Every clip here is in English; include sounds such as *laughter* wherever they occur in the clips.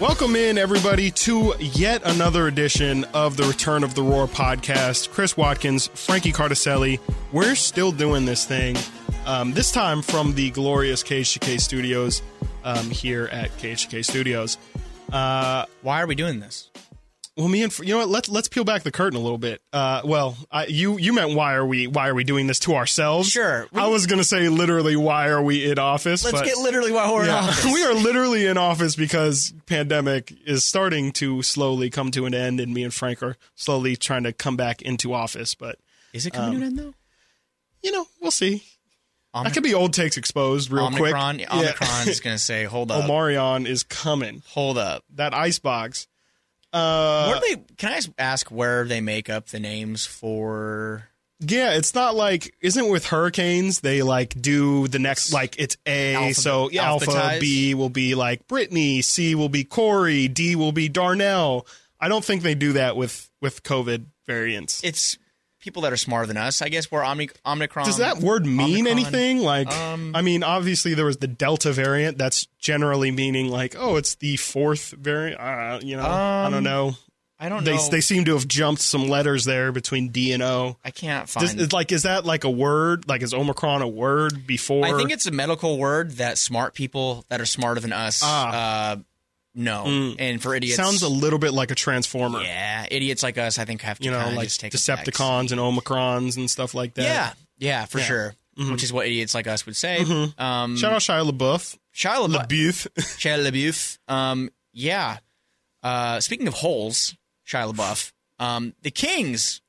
Welcome in, everybody, to yet another edition of the Return of the Roar podcast. Chris Watkins, Frankie Cardicelli. We're still doing this thing, um, this time from the glorious KHK Studios um, here at KHK Studios. Uh, Why are we doing this? Well, me and you know what? Let's let's peel back the curtain a little bit. Uh, well, I, you you meant why are we why are we doing this to ourselves? Sure. I was gonna say literally why are we in office? Let's but- get literally why we're in office. *laughs* we are literally in office because pandemic is starting to slowly come to an end, and me and Frank are slowly trying to come back into office. But Is it coming to an end though? you know, we'll see. Omni- That could be old takes exposed real Omicron. quick. Omicron is going to say, "Hold *laughs* up, Omarion is coming. hold up." That icebox. Uh, Where they? Can I ask where they make up the names for? Yeah, it's not like isn't with hurricanes they like do the next like it's A Alphabet- so yeah, alpha? B will be like Brittany, C will be Corey, D will be Darnell. I don't think they do that with with COVID variants. It's people that are smarter than us. I guess we're Omicron. Does that word mean Omicron. anything? Like, Um, I mean, obviously there was the Delta variant. That's generally meaning like, oh, it's the fourth variant. Uh, you know, I don't Um, know. I don't They know. they seem to have jumped some letters there between D and O. I can't find. Does, it's like, is that like a word? Like, is Omicron a word before? I think it's a medical word that smart people that are smarter than us Ah. uh, know. Mm. And for idiots, sounds a little bit like a transformer. yeah, idiots like us, I think have to You know, like just take Decepticons and Omicrons and stuff like that. Yeah, yeah, for Yeah. sure. Which is what idiots like us would say. Mhm. Um, Shout out Shia LaBeouf. Shia LaBeouf. LaBeouf. *laughs* Shia LaBeouf. Um, yeah. Uh, speaking of holes, Shia LaBeouf. Um, the Kings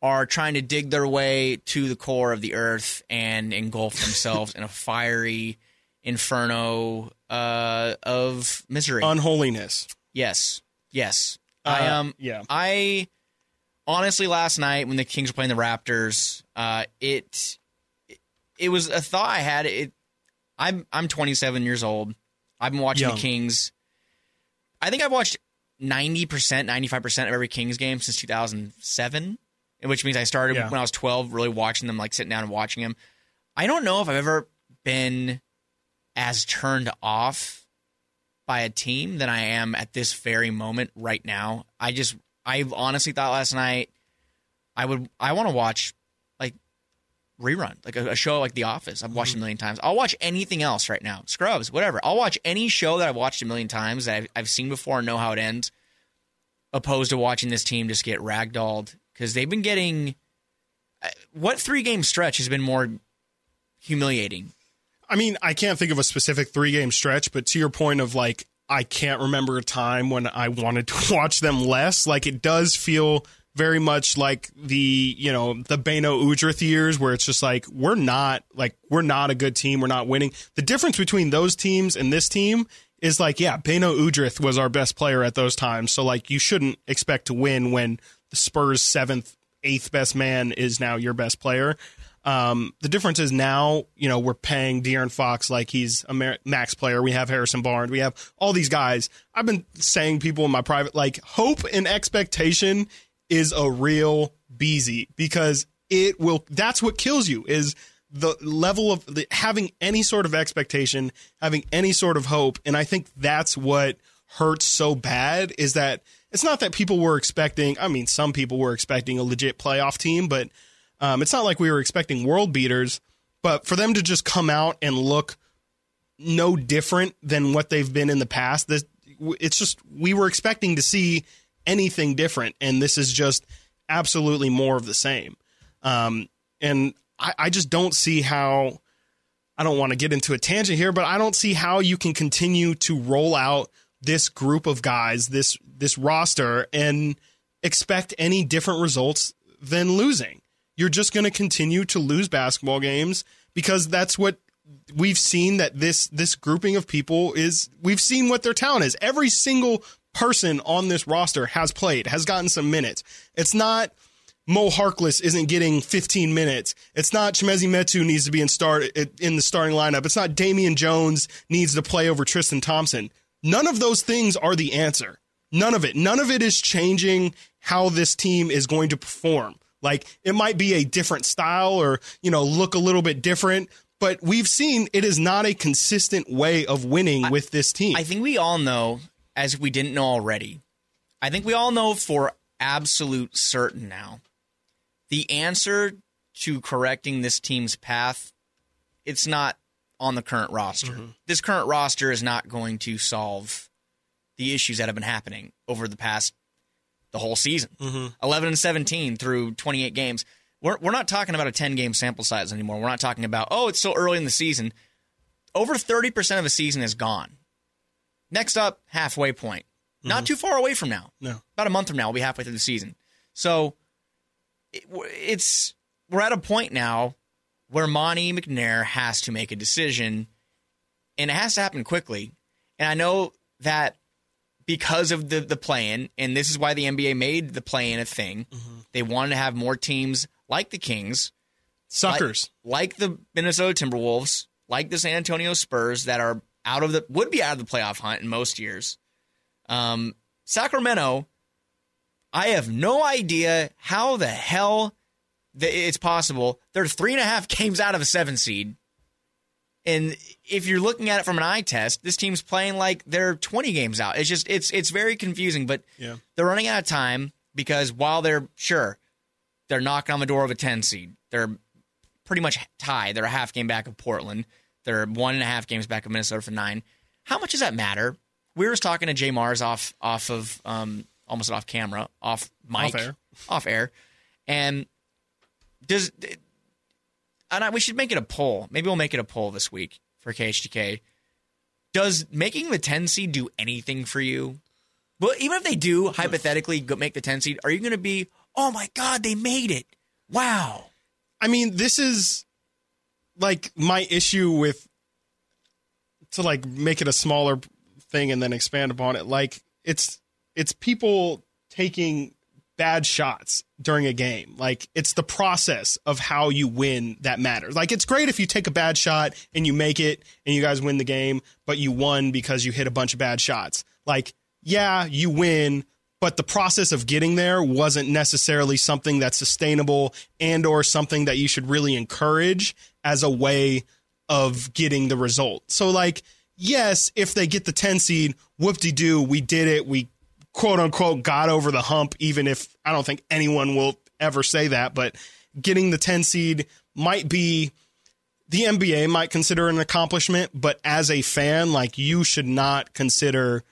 are trying to dig their way to the core of the earth and engulf themselves in a fiery inferno uh, of misery. Unholiness. yes, yes. I Uh, um, yeah. I honestly last night when the Kings were playing the Raptors, uh, it it was a thought I had. It I'm I'm 27 years old. I've been watching Young. the Kings. I think I've watched 90 percent, 95 percent of every Kings game since 2007, which means I started Yeah. when I was 12, really watching them, like sitting down and watching them. I don't know if I've ever been as turned off by a team than I am at this very moment right now. I just I honestly thought last night I would I want to watch like rerun like a, a show like The Office. I've watched a million times. I'll watch anything else right now. Scrubs, whatever. I'll watch any show that I've watched a million times that I've, I've seen before and know how it ends, opposed to watching this team just get ragdolled because they've been getting. uh, What three game stretch has been more humiliating? I mean, I can't think of a specific three game stretch, but to your point of like, I can't remember a time when I wanted to *laughs* watch them less. Like, it does feel very much like the, you know, the Beno Udrih years where it's just like, we're not, like, we're not a good team. We're not winning. The difference between those teams and this team is like, yeah, Beno Udrih was our best player at those times. So, like, you shouldn't expect to win when the Spurs' seventh, eighth best man is now your best player. Um, the difference is now, you know, we're paying De'Aaron Fox like he's a max player. We have Harrison Barnes. We have all these guys. I've been saying people in my private, like, hope and expectation is a real beezy because it will, that's what kills you is the level of the, having any sort of expectation, having any sort of hope. And I think that's what hurts so bad is that it's not that people were expecting, I mean, some people were expecting a legit playoff team, but um, it's not like we were expecting world beaters, but for them to just come out and look no different than what they've been in the past, this it's just we were expecting to see anything different, and this is just absolutely more of the same. Um, and I, I just don't see how. I don't want to get into a tangent here, but I don't see how you can continue to roll out this group of guys, this this roster, and expect any different results than losing. You're just going to continue to lose basketball games because that's what we've seen that this this grouping of people is we've seen what their talent is. Every single person on this roster has played, has gotten some minutes. It's not Mo Harkless isn't getting 15 minutes. It's not Chimezie Metu needs to be in start in the starting lineup. It's not Damian Jones needs to play over Tristan Thompson. None of those things are the answer. None of it. None of it is changing how this team is going to perform. Like it might be a different style or, you know, look a little bit different, but we've seen it is not a consistent way of winning with this team. I think we all know as we didn't know already. I think we all know for absolute certain now. The answer to correcting this team's path, it's not on the current roster. Mm-hmm. This current roster is not going to solve the issues that have been happening over the past the whole season. Mm-hmm. 11 and 17 through 28 games. We're, we're not talking about a 10 game sample size anymore. We're not talking about, oh, it's so early in the season. Over 30% of a season is gone. Next up, halfway point. Not mm-hmm. too far away from now. No. About a month from now, we'll be halfway through the season. So it, it's we're at a point now where Monte McNair has to make a decision, and it has to happen quickly. And I know that because of the the play-in, and this is why the NBA made the play-in a thing. They wanted to have more teams like the Kings, Suckers. like, like the Minnesota Timberwolves, like the San Antonio Spurs that are out of the would be out of the playoff hunt in most years. Um, Sacramento, I have no idea how the hell it's possible. They're three and a half games out of a seven seed. And if you're looking at it from an eye test, this team's playing like they're 20 games out. It's just it's it's very confusing, but Yeah. they're running out of time because while they're sure they're knocking on the door of a 10 seed, they're pretty much tied. They're a half game back of Portland. They're one and a half games back of Minnesota for nine. How much does that matter? We were just talking to Jay Mars off off of um almost off camera, off mic, Off air. off air, and does and I, we should make it a poll. Maybe we'll make it a poll this week for KHDK. Does making the 10 seed do anything for you? Well, even if they do, hypothetically, make the 10 seed, are you going to be, oh my God, they made it? Wow. I mean, this is like my issue with to like make it a smaller thing and then expand upon it. Like it's it's people taking bad shots during a game. Like it's the process of how you win that matters. Like it's great if you take a bad shot and you make it and you guys win the game, but you won because you hit a bunch of bad shots. Like yeah, you win, but the process of getting there wasn't necessarily something that's sustainable and or something that you should really encourage as a way of getting the result. So like yes, if they get the 10 seed, whoop-de-doo, we did it. We quote unquote got over the hump even if I don't think anyone will ever say that, but getting the 10 seed might be the NBA might consider an accomplishment, but as a fan, like you should not consider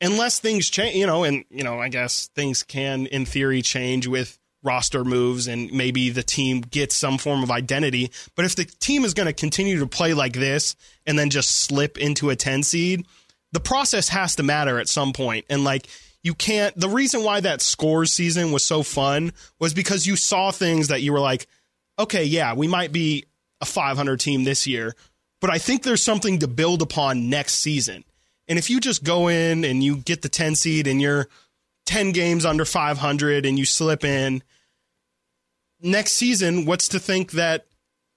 unless things change, you know, and you know, I guess things can in theory change with roster moves and maybe the team gets some form of identity. But if the team is going to continue to play like this and then just slip into a 10 seed, the process has to matter at some point. And like you can't the reason why that scores season was so fun was because you saw things that you were like, okay, yeah, we might be a 500 team this year, but I think there's something to build upon next season. And if you just go in and you get the 10 seed and you're 10 games under 500 and you slip in next season, what's to think that,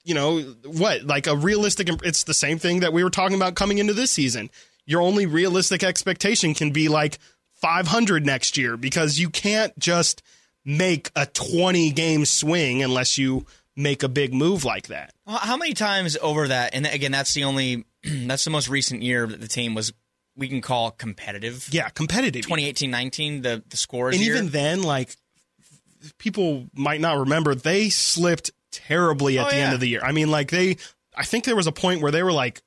you know, what, like a realistic, it's the same thing that we were talking about coming into this season. Your only realistic expectation can be like 500 next year because you can't just make a 20 game swing unless you make a big move like that. How many times over that? And again, that's the only, *clears throat* that's the most recent year that the team was, we can call competitive. Yeah, competitive. 2018 19, the, the scores. and year. even then, like people might not remember, they slipped terribly at Oh, the end of the year. I mean, like they, I think there was a point where they were like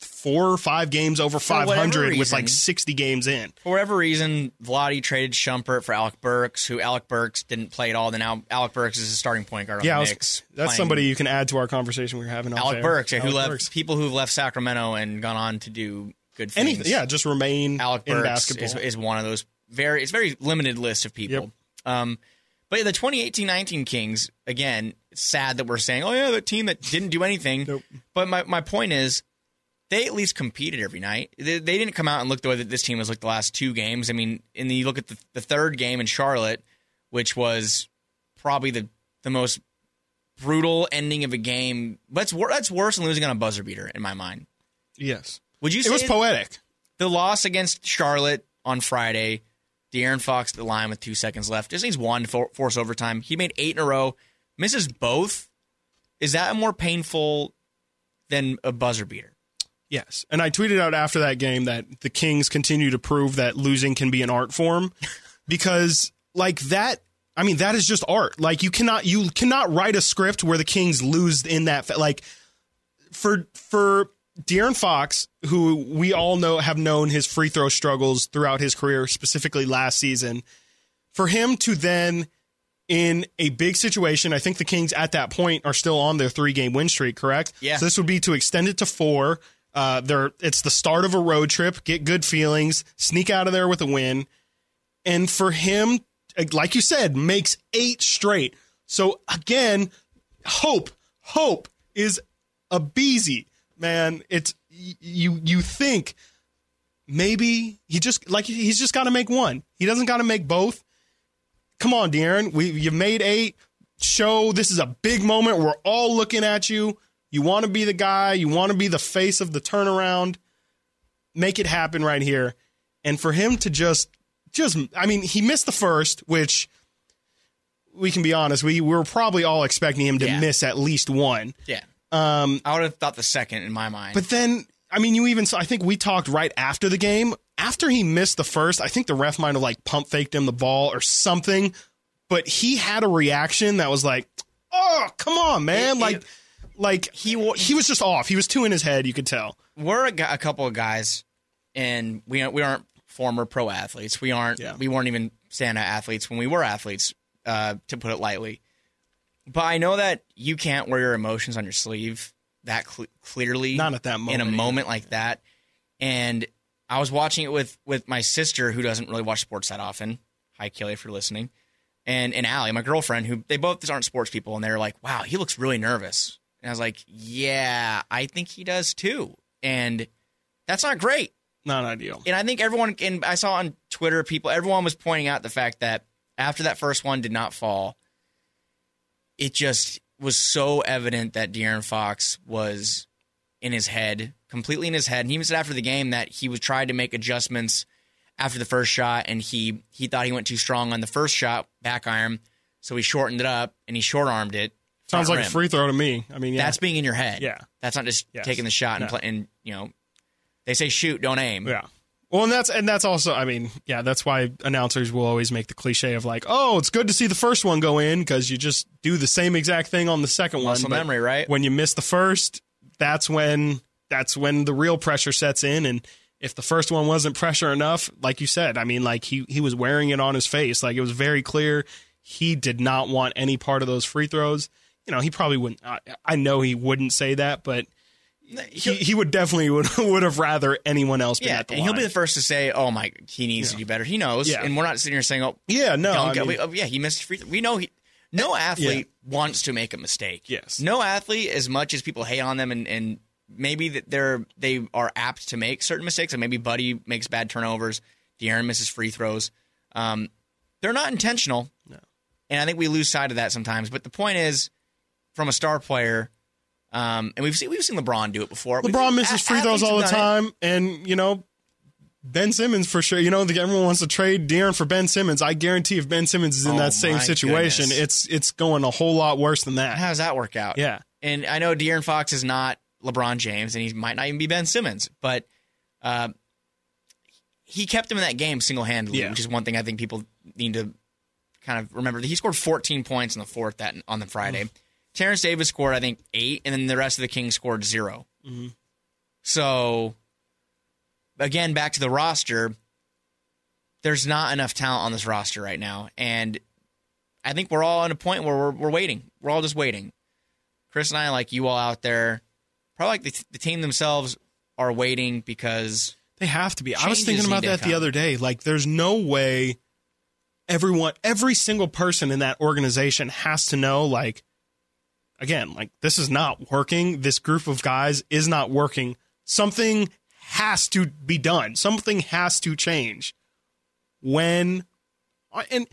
four or five games over For whatever 500 with like 60 games in. For whatever reason, Vlade traded Shumpert for Alec Burks, who Alec Burks didn't play at all. Then now Alec Burks is a starting point guard Yeah, I on was- the Knicks. that's somebody you can add to our conversation we were having. Alec air. Burks, yeah, who left Burks. people who've left Sacramento and gone on to do good things. Anything, yeah, just remain Alec in Burks basketball. is, is one of those very it's very limited list of people. Um, but yeah, the 2018-19 Kings again. Sad that we're saying, oh yeah, the team that didn't do anything. Nope. But my, my point is, they at least competed every night. They, they didn't come out and look the way that this team was like the last two games. I mean, and then you look at the, the third game in Charlotte, which was probably the the most brutal ending of a game. That's that's worse than losing on a buzzer beater in my mind. yes, Would you it say was poetic. the loss against Charlotte on Friday, De'Aaron Fox the line with two seconds left. Just needs one to for- force overtime. He made eight in a row, misses both. Is that more painful than a buzzer beater? Yes. And I tweeted out after that game that the Kings continue to prove that losing can be an art form *laughs* because like that I mean that is just art. Like you cannot you cannot write a script where the Kings lose in that fa- like for for De'Aaron Fox, who we all know have known his free throw struggles throughout his career, specifically last season, for him to then in a big situation, I think the Kings at that point are still on their three game win streak, correct? Yeah. So this would be to extend it to four. Uh, they're, it's the start of a road trip, get good feelings, sneak out of there with a win. And for him, like you said, makes eight straight. So again, hope, hope is a beezy, man. It's you, you think maybe he just like he's just got to make one. He doesn't got to make both. Come on, De'Aaron. We you made eight. Show this is a big moment. We're all looking at you. You want to be the guy. You want to be the face of the turnaround. Make it happen right here. And for him to just just I mean, he missed the first, which we can be honest, we, we were probably all expecting him to Yeah. miss at least one. Yeah. Um, I would have thought the second in my mind. but then, I mean, you even saw, I think we talked right after the game. After he missed the first, I think the ref might have like pump faked him the ball or something. But he had a reaction that was like, oh, come on, man. It- like, it- like he he was just off. He was two in his head, you could tell. we're a, a couple of guys, and we aren't, we aren't former pro athletes. We aren't. Yeah. We weren't even stand-up athletes when we were athletes, uh, to put it lightly. But I know that you can't wear your emotions on your sleeve that cl- clearly. Not at that moment. in moment a either. moment like that. And I was watching it with with my sister, who doesn't really watch sports that often. Hi, Kelly, if you're listening. And and Allie, my girlfriend, who they both aren't sports people, and they're like, "Wow, he looks really nervous." And I was like, "Yeah, I think he does too." And that's not great. Not ideal. And I think everyone, and I saw on Twitter, people, everyone was pointing out the fact that after that first one did not fall, it just was so evident that De'Aaron Fox was in his head, completely in his head. And he even said after the game that he was trying to make adjustments after the first shot, and he he thought he went too strong on the first shot, back iron, so he shortened it up and he short armed it. Sounds like a free throw to me. I mean, yeah. That's being in your head. Yeah. that's not just Yes. taking the shot and No. play. And you know, they say shoot, don't aim. Yeah. Well, and that's and that's also, I mean, yeah, that's why announcers will always make the cliche of like, oh, it's good to see the first one go in because you just do the same exact thing on the second Muscle one. Memory, right? When you miss the first, that's when that's when the real pressure sets in. And if the first one wasn't pressure enough, like you said, I mean, like he he was wearing it on his face, like it was very clear he did not want any part of those free throws. You know, he probably wouldn't. I, I know he wouldn't say that, but. He, he would definitely would, *laughs* would have rather anyone else been Yeah, at the and he'll be the first to say, "Oh my, he needs to do better." He knows, Yeah. and we're not sitting here saying, "Oh, Yeah, no, I mean- we- oh, yeah, he missed free. We know he. No athlete wants to make a mistake. Yes. No athlete, as much as people hate on them, and, and maybe that they're they are apt to make certain mistakes, and maybe Buddy makes bad turnovers, De'Aaron misses free throws. Um, they're not intentional. No. And I think we lose sight of that sometimes. But the point is, from a star player, um, and we've seen we've seen LeBron do it before. LeBron misses a- free throws all the done it. time, and you know Ben Simmons for sure. You know, the, everyone wants to trade De'Aaron for Ben Simmons. I guarantee if Ben Simmons is in Oh, that same situation, goodness. it's it's going a whole lot worse than that. How does that work out? Yeah, And I know De'Aaron Fox is not LeBron James, and he might not even be Ben Simmons, but uh, he kept him in that game single handedly, Yeah. which is one thing I think people need to kind of remember. He scored 14 points in the fourth that on the Friday. Terrence Davis scored, I think, eight, and then the rest of the Kings scored 0 mm-hmm. So, again, back to the roster. There's not enough talent on this roster right now, and I think we're all at a point where we're, we're waiting. We're all just waiting. Chris and I, like you all out there, probably like the, the team themselves, are waiting because they have to be. I was thinking about that the other day. Like, there's no way everyone, every single person in that organization has to know. Like, again, like this is not working. This group of guys is not working. Something has to be done. Something has to change. When and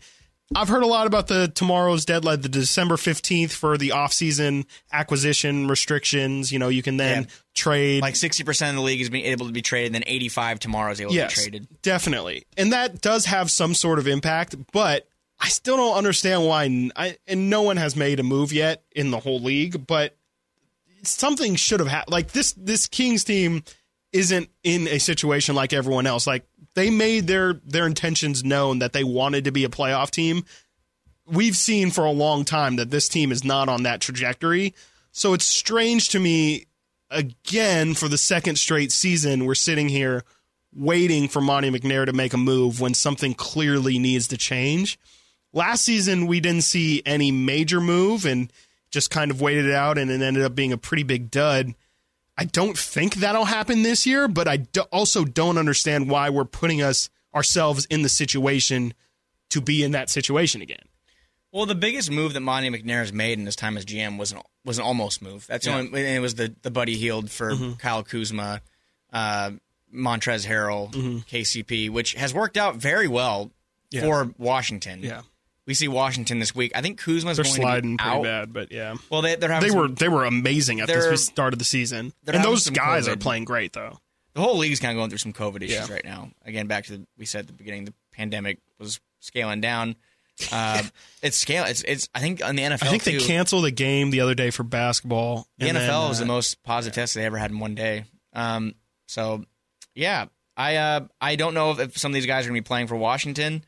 I've heard a lot about the tomorrow's deadline, the December 15th for the offseason acquisition restrictions. You know, you can then Yeah. trade like 60% of the league is being able to be traded, then 85 tomorrow is able yes, to be traded. Definitely. And that does have some sort of impact, but I still don't understand why I, and no one has made a move yet in the whole league, but something should have happened. Like this this Kings team isn't in a situation like everyone else. Like they made their their intentions known that they wanted to be a playoff team. We've seen for a long time that this team is not on that trajectory. So it's strange to me again for the second straight season we're sitting here waiting for Monte McNair to make a move when something clearly needs to change. Last season we didn't see any major move and just kind of waited it out and it ended up being a pretty big dud. I don't think that'll happen this year, but I do also don't understand why we're putting us ourselves in the situation to be in that situation again. Well, the biggest move that Monte McNair has made in his time as GM was an was an almost move. That's yeah. only, it was the the Buddy Hield for mm-hmm. Kyle Kuzma, uh, Montrezl Harrell, mm-hmm. KCP, which has worked out very well yeah. for Washington. Yeah. We see Washington this week. I think Kuzma's they're going sliding to be pretty out. bad, but yeah. Well, they they they were they were amazing at the start of the season, and those guys COVID. are playing great though. The whole league's kind of going through some COVID issues yeah. right now. Again, back to the, we said at the beginning, the pandemic was scaling down. Uh, *laughs* it's scale. It's it's. I think on the NFL. I think too, they canceled a game the other day for basketball. The NFL then, uh, was the most positive yeah. test they ever had in one day. Um, so yeah, I uh, I don't know if, if some of these guys are going to be playing for Washington.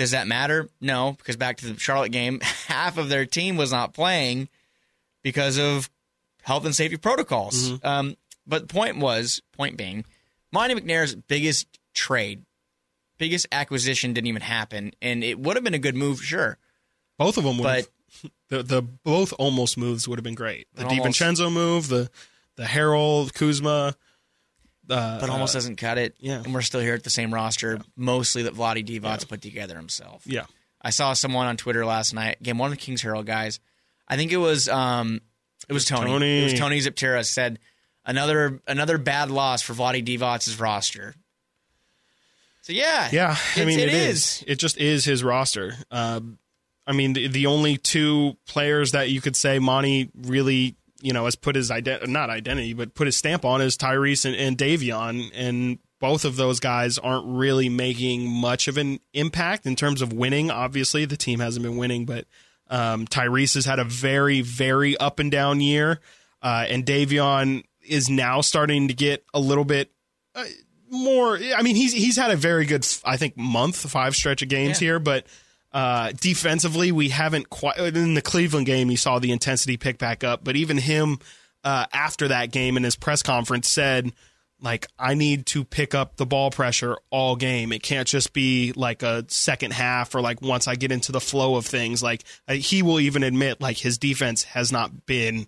Does that matter? No, because back to the Charlotte game, *laughs* half of their team was not playing because of health and safety protocols. Mm-hmm. Um, but the point was, point being, Monte McNair's biggest trade, biggest acquisition didn't even happen, and it would have been a good move, sure. Both of them would. But the the both almost moves would have been great. The DiVincenzo move, the the Harrell Kuzma uh, but almost uh, doesn't cut it. Yeah, and we're still here at the same roster, yeah. mostly that Vlade Divac's yeah. put together himself. Yeah, I saw someone on Twitter last night. Again, one of the Kings Herald guys. I think it was um, it was Tony. Tony. It was Tony Ziptera said another another bad loss for Vlade Divac's roster. So yeah, yeah. I mean, it, it is. is. It just is his roster. Uh, I mean, the, the only two players that you could say Monte really you know, has put his identity, not identity, but put his stamp on is Tyrese and, and Davion. And both of those guys aren't really making much of an impact in terms of winning. Obviously, the team hasn't been winning, but um, Tyrese has had a very, very up and down year. Uh, and Davion is now starting to get a little bit uh, more. I mean, he's he's had a very good, I think, month, five stretch of games yeah. here, but uh, defensively, we haven't quite in the Cleveland game. You saw the intensity pick back up, but even him uh, after that game in his press conference said, like, I need to pick up the ball pressure all game. It can't just be like a second half or like once I get into the flow of things. Like uh, he will even admit, like his defense has not been.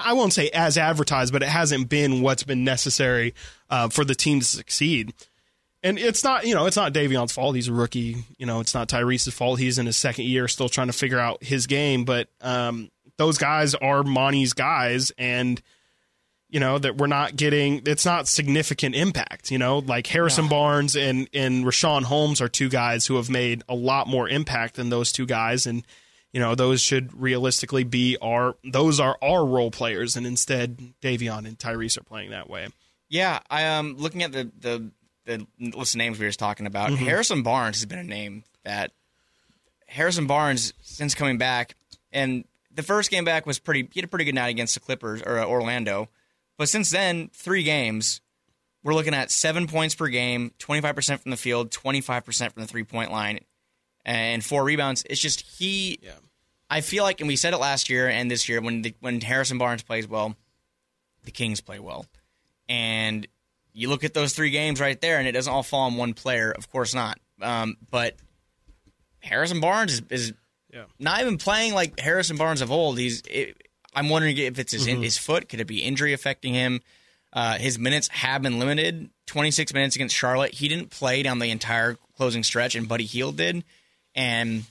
I won't say as advertised, but it hasn't been what's been necessary uh, for the team to succeed and it's not you know it's not Davion's fault. He's a rookie. You know, it's not Tyrese's fault. He's in his second year, still trying to figure out his game. But um, those guys are Monte's guys, and you know that we're not getting. It's not significant impact. You know, like Harrison Barnes and and Richaun Holmes are two guys who have made a lot more impact than those two guys, and you know those should realistically be our those are our role players, and instead Davion and Tyrese are playing that way. Yeah, I am um, looking at the the the list of names we were just talking about, mm-hmm. Harrison Barnes has been a name that Harrison Barnes since coming back, and the first game back was pretty. He had a pretty good night against the Clippers or uh, Orlando, but since then, three games, we're looking at seven points per game, twenty five percent from the field, twenty five percent from the three point line, and four rebounds. It's just he. Yeah. I feel like, and we said it last year and this year when the, when Harrison Barnes plays well, the Kings play well, and you look at those three games right there, and it doesn't all fall on one player. Of course not. Um, but Harrison Barnes is, is yeah. not even playing like Harrison Barnes of old. He's. It, I'm wondering if it's his, mm-hmm. his foot. Could it be injury affecting him? Uh, his minutes have been limited. 26 minutes against Charlotte. He didn't play down the entire closing stretch, and Buddy Hield did. And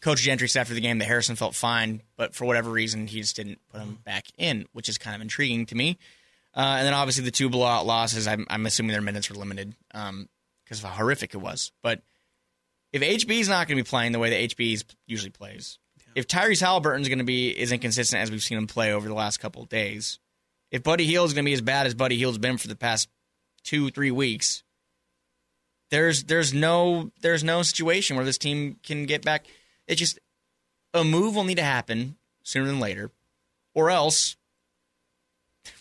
Coach Gentry said after the game that Harrison felt fine, but for whatever reason, he just didn't put him back in, which is kind of intriguing to me. Uh, and then obviously the two blowout losses, I'm, I'm assuming their minutes were limited because um, of how horrific it was. But if HB is not going to be playing the way that HB usually plays, yeah. if Tyrese Halliburton's going to be as inconsistent as we've seen him play over the last couple of days, if Buddy Hield is going to be as bad as Buddy Hield's been for the past two three weeks, there's there's no there's no situation where this team can get back. It just a move will need to happen sooner than later, or else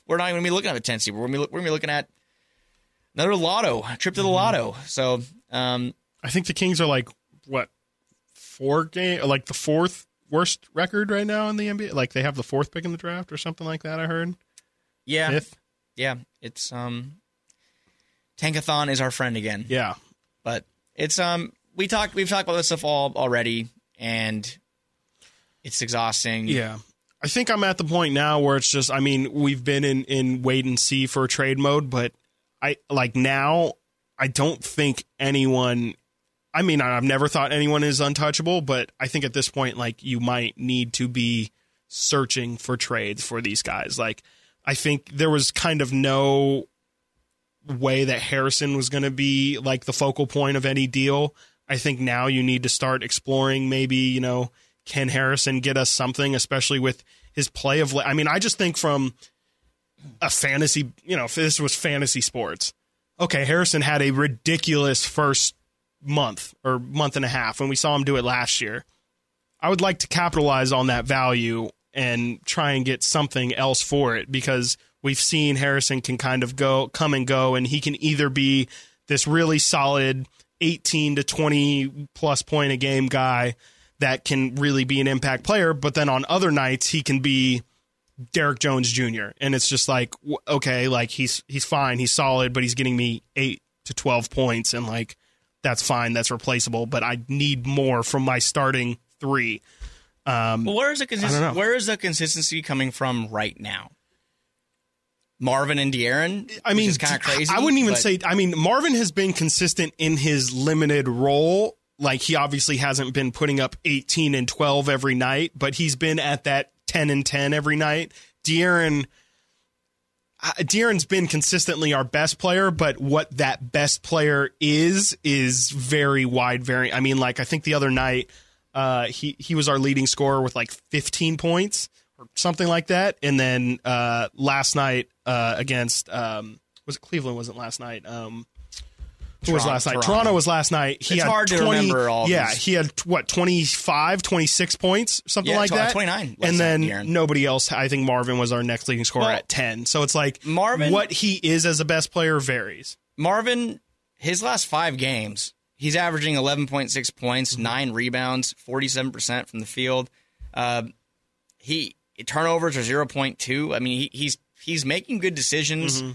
we're not even going to be looking at a 10 seed. We're going to be looking at Another lotto trip to the Mm-hmm. lotto. So um, I think the Kings are like what four game, like the fourth worst record right now in the NBA. Like they have the fourth pick in the draft or something like that. I heard yeah, fifth. yeah, it's um, Tankathon is our friend again. Yeah, But it's um, we talked we've talked about this stuff all already, and it's exhausting. yeah. I think I'm at the point now where it's just. I mean, we've been in in wait and see for trade mode, but I like now. I don't think anyone. I mean, I've never thought anyone is untouchable, but I think at this point, like you might need to be searching for trades for these guys. Like, I think there was kind of no way that Harrison was going to be like the focal point of any deal. I think now you need to start exploring maybe, you know, can Harrison get us something, especially with his play of. I mean, I just think from a fantasy, you know, if this was fantasy sports, okay, Harrison had a ridiculous first month or month and a half when we saw him do it last year. I would like to capitalize on that value and try and get something else for it because we've seen Harrison can kind of go come and go and he can either be this really solid 18 to 20 plus point a game guy that can really be an impact player but then on other nights he can be Derrick Jones Jr. and it's just like okay like he's he's fine he's solid but he's getting me 8 to 12 points and like that's fine that's replaceable but I need more from my starting 3 um, Well, where is the consist- where is the consistency coming from right now? Marvin and De'Aaron. I mean, kind of crazy. I wouldn't even but- say. I mean, Marvin has been consistent in his limited role. Like he obviously hasn't been putting up 18 and 12 every night, but he's been at that 10 and 10 every night. De'Aaron, De'Aaron's been consistently our best player, but what that best player is is very wide. Very. I mean, like I think the other night, uh, he he was our leading scorer with like 15 points or something like that, and then uh, last night uh, against um, was it Cleveland? Wasn't last night? Um, who was last night? Toronto. Toronto was last night. He It's had hard to remember all Yeah, these. he had what 25, 26 points, something Yeah, like tw- that. 29 And then night, De'Aaron. nobody else. I think Marvin was our next leading scorer Well, at ten. So it's like Marvin- what he is as a best player varies. Marvin, his last five games, he's averaging 11.6 points, Mm-hmm. nine rebounds, 47% from the field. Uh, he turnovers are 0.2. I mean, he, he's he's making good decisions. Mm-hmm.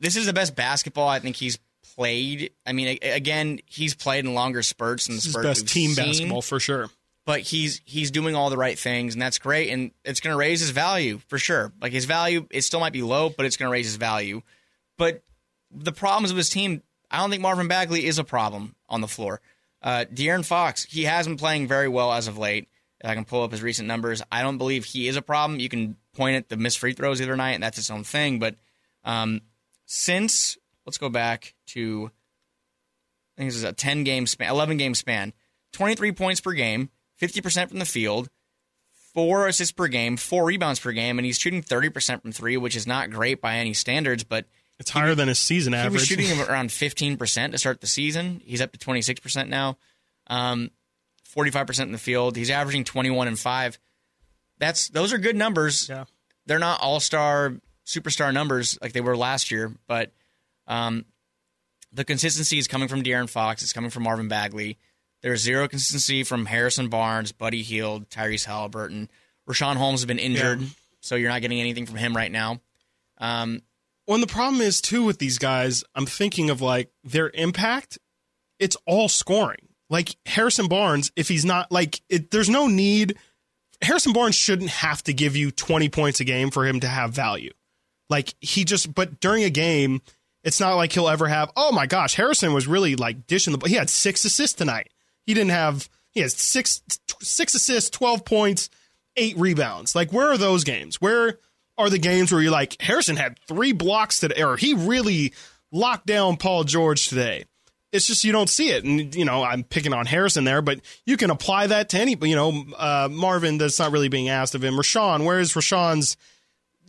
This is the best basketball I think he's played. I mean, again, he's played in longer spurts than the This is spurts best team seen, basketball for sure. But he's he's doing all the right things, and that's great. And it's going to raise his value for sure. Like his value, it still might be low, but it's going to raise his value. But the problems of his team, I don't think Marvin Bagley is a problem on the floor. Uh, De'Aaron Fox, he has been playing very well as of late. If I can pull up his recent numbers, I don't believe he is a problem. You can point at the missed free throws the other night, and that's its own thing. But um, since let's go back to I think this is a ten game span, eleven game span, twenty three points per game, fifty percent from the field, four assists per game, four rebounds per game, and he's shooting thirty percent from three, which is not great by any standards, but It's higher than his season average. he was shooting *laughs* around 15% to start the season. He's up to 26% now. Um, 45% in the field. He's averaging 21 and 5. That's those are good numbers. Yeah. They're not all-star superstar numbers like they were last year, but um, the consistency is coming from De'Aaron Fox, it's coming from Marvin Bagley. There's zero consistency from Harrison Barnes, Buddy Hield, Tyrese Halliburton. Richaun Holmes has been injured, Yeah. so you're not getting anything from him right now. Um, Well, and the problem is too with these guys. I'm thinking of like their impact. It's all scoring. Like Harrison Barnes, if he's not like, it, there's no need. Harrison Barnes shouldn't have to give you 20 points a game for him to have value. Like he just, but during a game, it's not like he'll ever have. Oh my gosh, Harrison was really like dishing the. Ball. He had six assists tonight. He didn't have. He has six six assists, 12 points, eight rebounds. Like where are those games? Where are the games where you're like Harrison had three blocks today, or he really locked down Paul George today? It's just you don't see it, and you know I'm picking on Harrison there, but you can apply that to any. You know, uh, Marvin. That's not really being asked of him. Richaun, where is Richaun's?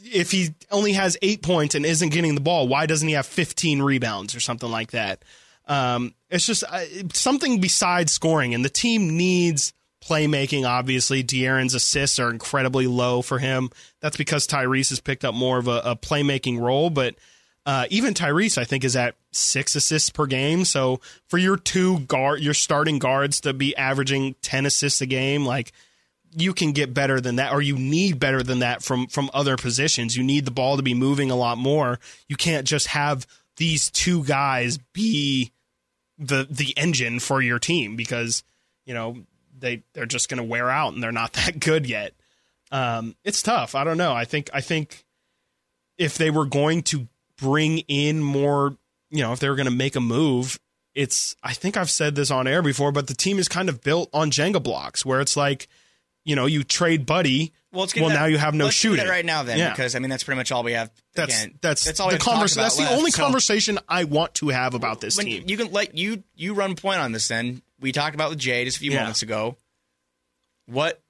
If he only has eight points and isn't getting the ball, why doesn't he have 15 rebounds or something like that? Um, it's just uh, something besides scoring, and the team needs playmaking. Obviously, De'Aaron's assists are incredibly low for him. That's because Tyrese has picked up more of a, a playmaking role. But Uh, even Tyrese, I think, is at six assists per game. So for your two guard, your starting guards to be averaging ten assists a game, like you can get better than that, or you need better than that from from other positions. You need the ball to be moving a lot more. You can't just have these two guys be the the engine for your team because you know they they're just going to wear out and they're not *laughs* that good yet. Um, it's tough. I don't know. I think I think if they were going to bring in more, you know, if they were going to make a move, it's I think I've said this on air before, but the team is kind of built on Jenga blocks where it's like, you know, you trade Buddy. Well, well that- now you have no let's do shooting that right now then, Yeah. because I mean that's pretty much all we have. That's Again, that's that's all the have to talk convers- about That's the only So- conversation I want to have about this when team. you can let you you run point on this. Then we talked about with Jay just a few Yeah. moments ago. What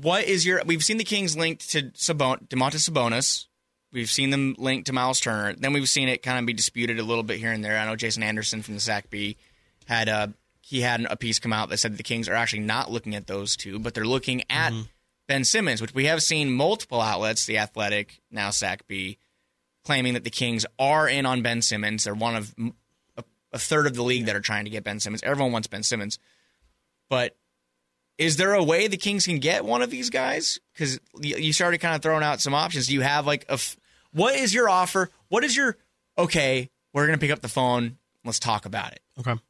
what is your? We've seen the Kings linked to Sabon, Domantas Sabonis. We've seen them linked to Miles Turner. Then we've seen it kind of be disputed a little bit here and there. I know Jason Anderson from the Sac Bee had a he had a piece come out that said the Kings are actually not looking at those two, but they're looking at mm-hmm. Ben Simmons, which we have seen multiple outlets, the Athletic, now Sac Bee, claiming that the Kings are in on Ben Simmons. They're one of a, a third of the league that are trying to get Ben Simmons. Everyone wants Ben Simmons, but is there a way the Kings can get one of these guys? Because you, you started kind of throwing out some options. Do you have like a f- what is your offer? What is your okay? We're gonna pick up the phone. Let's talk about it. okay.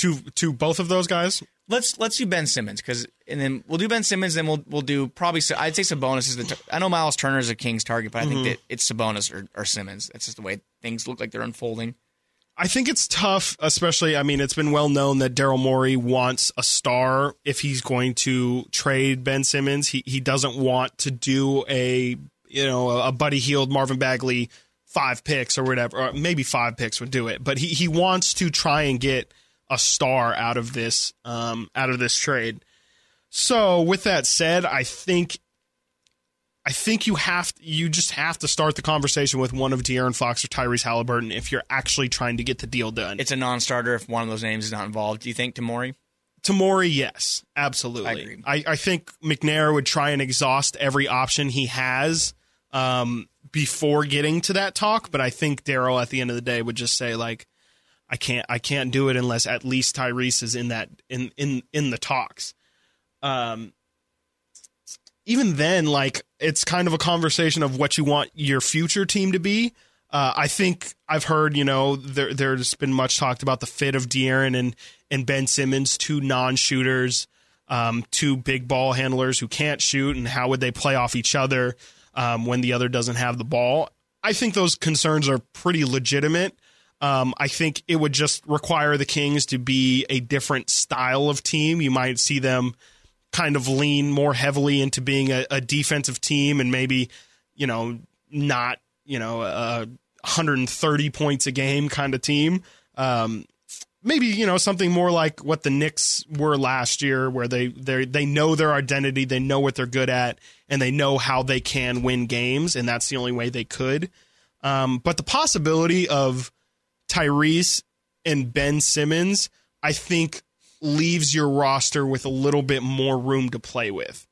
To to both of those guys, Let's let's do Ben Simmons because and then we'll do Ben Simmons. Then we'll we'll do probably I'd say Sabonis is the t- I know Miles Turner is a Kings target, but I think mm-hmm. that it's Sabonis or, or Simmons. That's just the way things look like they're unfolding. I think it's tough, especially. I mean, it's been well known that Daryl Morey wants a star if he's going to trade Ben Simmons. He he doesn't want to do a you know a Buddy Hield Marvin Bagley five picks or whatever, or maybe five picks would do it. But he he wants to try and get a star out of this um out of this trade. So with that said, I think I think you have you just have to start the conversation with one of De'Aaron Fox or Tyrese Halliburton if you're actually trying to get the deal done. It's a non-starter if one of those names is not involved. Do you think Tamori? Tamori, yes, absolutely. I agree. I, I think McNair would try and exhaust every option he has um, before getting to that talk, but I think Daryl at the end of the day would just say like, I can't, I can't do it unless at least Tyrese is in that in in in the talks. Um, even then, like it's kind of a conversation of what you want your future team to be. Uh, I think I've heard, you know, there, there's been much talked about the fit of De'Aaron and and Ben Simmons, two non-shooters, um, two big ball handlers who can't shoot, and how would they play off each other um, when the other doesn't have the ball? I think those concerns are pretty legitimate. Um, I think it would just require the Kings to be a different style of team. You might see them kind of lean more heavily into being a, a defensive team and maybe, you know, not, you know, a 130 points a game kind of team. Um, maybe, you know, something more like what the Knicks were last year where they they they know their identity, they know what they're good at, and they know how they can win games, and that's the only way they could. Um, but the possibility of Tyrese and Ben Simmons, I think leaves your roster with a little bit more room to play with.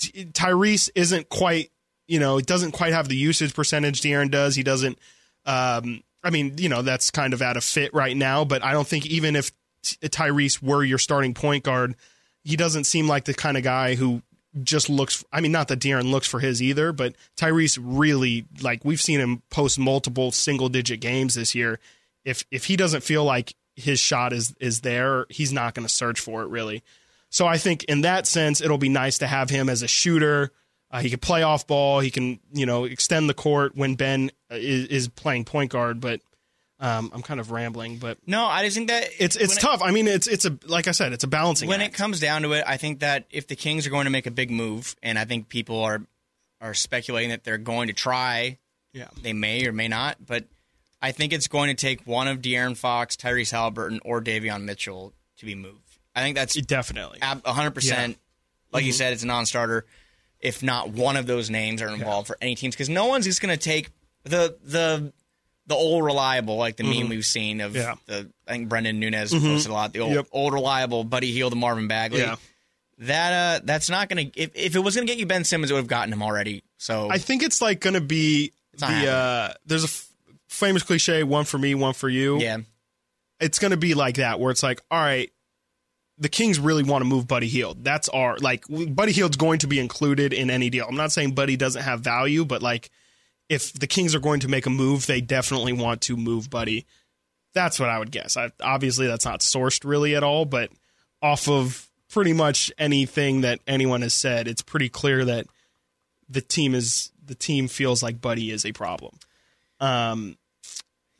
Tyrese isn't quite, you know, it doesn't quite have the usage percentage De'Aaron does. He doesn't. Um, I mean, you know, that's kind of out of fit right now. But I don't think even if Tyrese were your starting point guard, he doesn't seem like the kind of guy who just looks. I mean, not that De'Aaron looks for his either, but Tyrese really like we've seen him post multiple single digit games this year. If if he doesn't feel like his shot is is there, he's not going to search for it really. So I think in that sense, it'll be nice to have him as a shooter. Uh, he can play off ball. He can you know extend the court when Ben uh, is, is playing point guard. But um, I'm kind of rambling, but No, I just think that it's it's when it- tough. I mean, it's it's a like I said, it's a balancing. when act. it comes down to it, I think that if the Kings are going to make a big move, and I think people are are speculating that they're going to try, yeah, they may or may not, but I think it's going to take one of De'Aaron Fox, Tyrese Halliburton, or Davion Mitchell to be moved. I think that's definitely. ab- 100%. Like you said, it's a non starter. If not one of those names are involved for any teams, because no one's just going to take the the the old reliable, like the meme we've seen of Yeah. the. I think Brendan Nunez posted a lot. The old Yep. old reliable Buddy Hield, Marvin Bagley. Yeah. That uh, that's not going to. If if it was going to get you Ben Simmons, it would have gotten him already. So I think it's like going to be the uh, there's a famous cliche: one for me, one for you. yeah, it's going to be like that, where it's like, all right, the Kings really want to move Buddy Hield. That's our like Buddy Hield's going to be included in any deal. I'm not saying Buddy doesn't have value, but like if the Kings are going to make a move, they definitely want to move Buddy. That's what I would guess. I, obviously, that's not sourced really at all, but off of pretty much anything that anyone has said, it's pretty clear that the team is the team feels like Buddy is a problem. Um,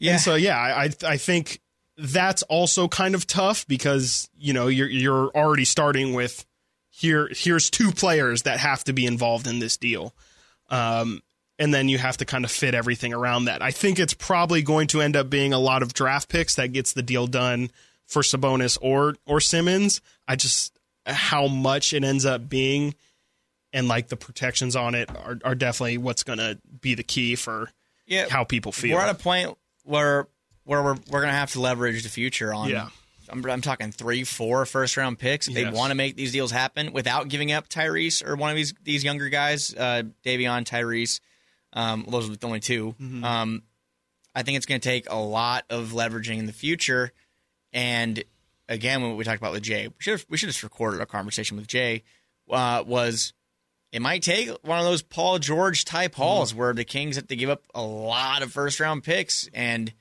yeah. and so yeah, I I think that's also kind of tough because you know you're you're already starting with here here's two players that have to be involved in this deal. Um and then you have to kind of fit everything around that. I think it's probably going to end up being a lot of draft picks that gets the deal done for Sabonis or or Simmons. I just how much it ends up being and like the protections on it are, are definitely what's going to be the key for yeah. how people feel. We're at a point where where we're we're gonna have to leverage the future on. Yeah. I'm, I'm talking three, four first round picks. If they want to make these deals happen without giving up Tyrese or one of these these younger guys, uh, Davion, Tyrese. Um, those are the only 2 Mm-hmm. Um, I think it's going to take a lot of leveraging in the future. And again, when we talked about with Jay, we should have, we should have just recorded a conversation with Jay. Uh, was it might take one of those Paul George type hauls Mm-hmm. where the Kings have to give up a lot of first round picks, and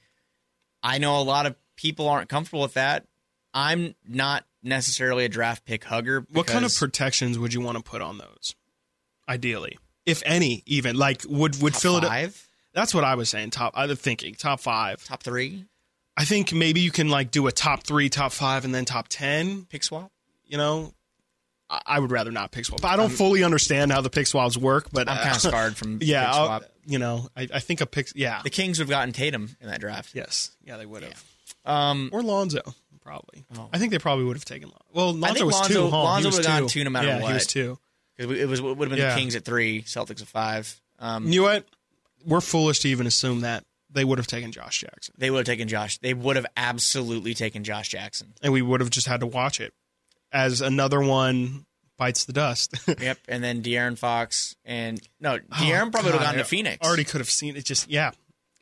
I know a lot of people aren't comfortable with that. I'm not necessarily a draft pick hugger. What kind of protections would you want to put on those? Ideally, if any, even like would would fill it. five, That's what I was saying. Top, I was thinking top five. top three I think maybe you can like do a top three, top five, and then top ten. pick swap? You know, I, would rather not pick swap. I don't fully understand how the pick swaps work, but I'm uh, kind of scarred from *laughs* yeah, you know, I, I think a pick. Yeah, The Kings would have gotten Tatum in that draft. yes, yeah, they would have. Um, Or Lonzo, probably. Oh. I think they probably would have taken. Lon- Well, Lonzo was Lonzo- two. He Lonzo was would've gone two no matter yeah, He what. was two. 'cause it was would have been Yeah. the Kings at three, Celtics at five. Um, You know what? We're foolish to even assume that they would have taken Josh Jackson. they would have taken Josh. They would have absolutely taken Josh Jackson. and we would have just had to watch it as another one bites the dust. *laughs* yep, and then De'Aaron Fox and no, oh, De'Aaron probably would have Oh, gone to I Phoenix. Already could have seen it. Just yeah,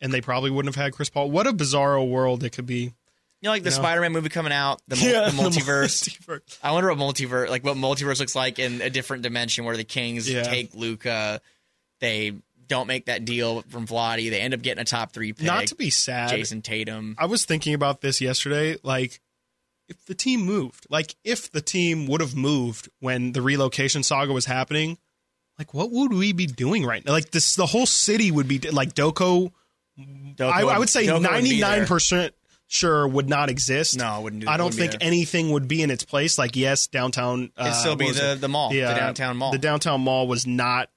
and they probably wouldn't have had Chris Paul. What a bizarro world it could be. You know, like the You know? Spider-Man movie coming out, the, mul- *laughs* the multiverse. multiverse. I wonder what multiverse, like what multiverse looks like in a different dimension where the Kings Yeah. take Luka, they don't make that deal from Vlade, they end up getting a top three pick. Not to be sad. Jayson Tatum. I was thinking about this yesterday. Like, if the team moved, like if the team would have moved when the relocation saga was happening, like what would we be doing right now? Like this, the whole city would be like DOCO. DOCO I, I would say DOCO wouldn't be ninety nine percent sure would not exist. No, I wouldn't do I don't think anything would be in its place. Like yes, downtown. Uh, It'd still be the, it? the mall, the, uh, downtown mall. The downtown mall was not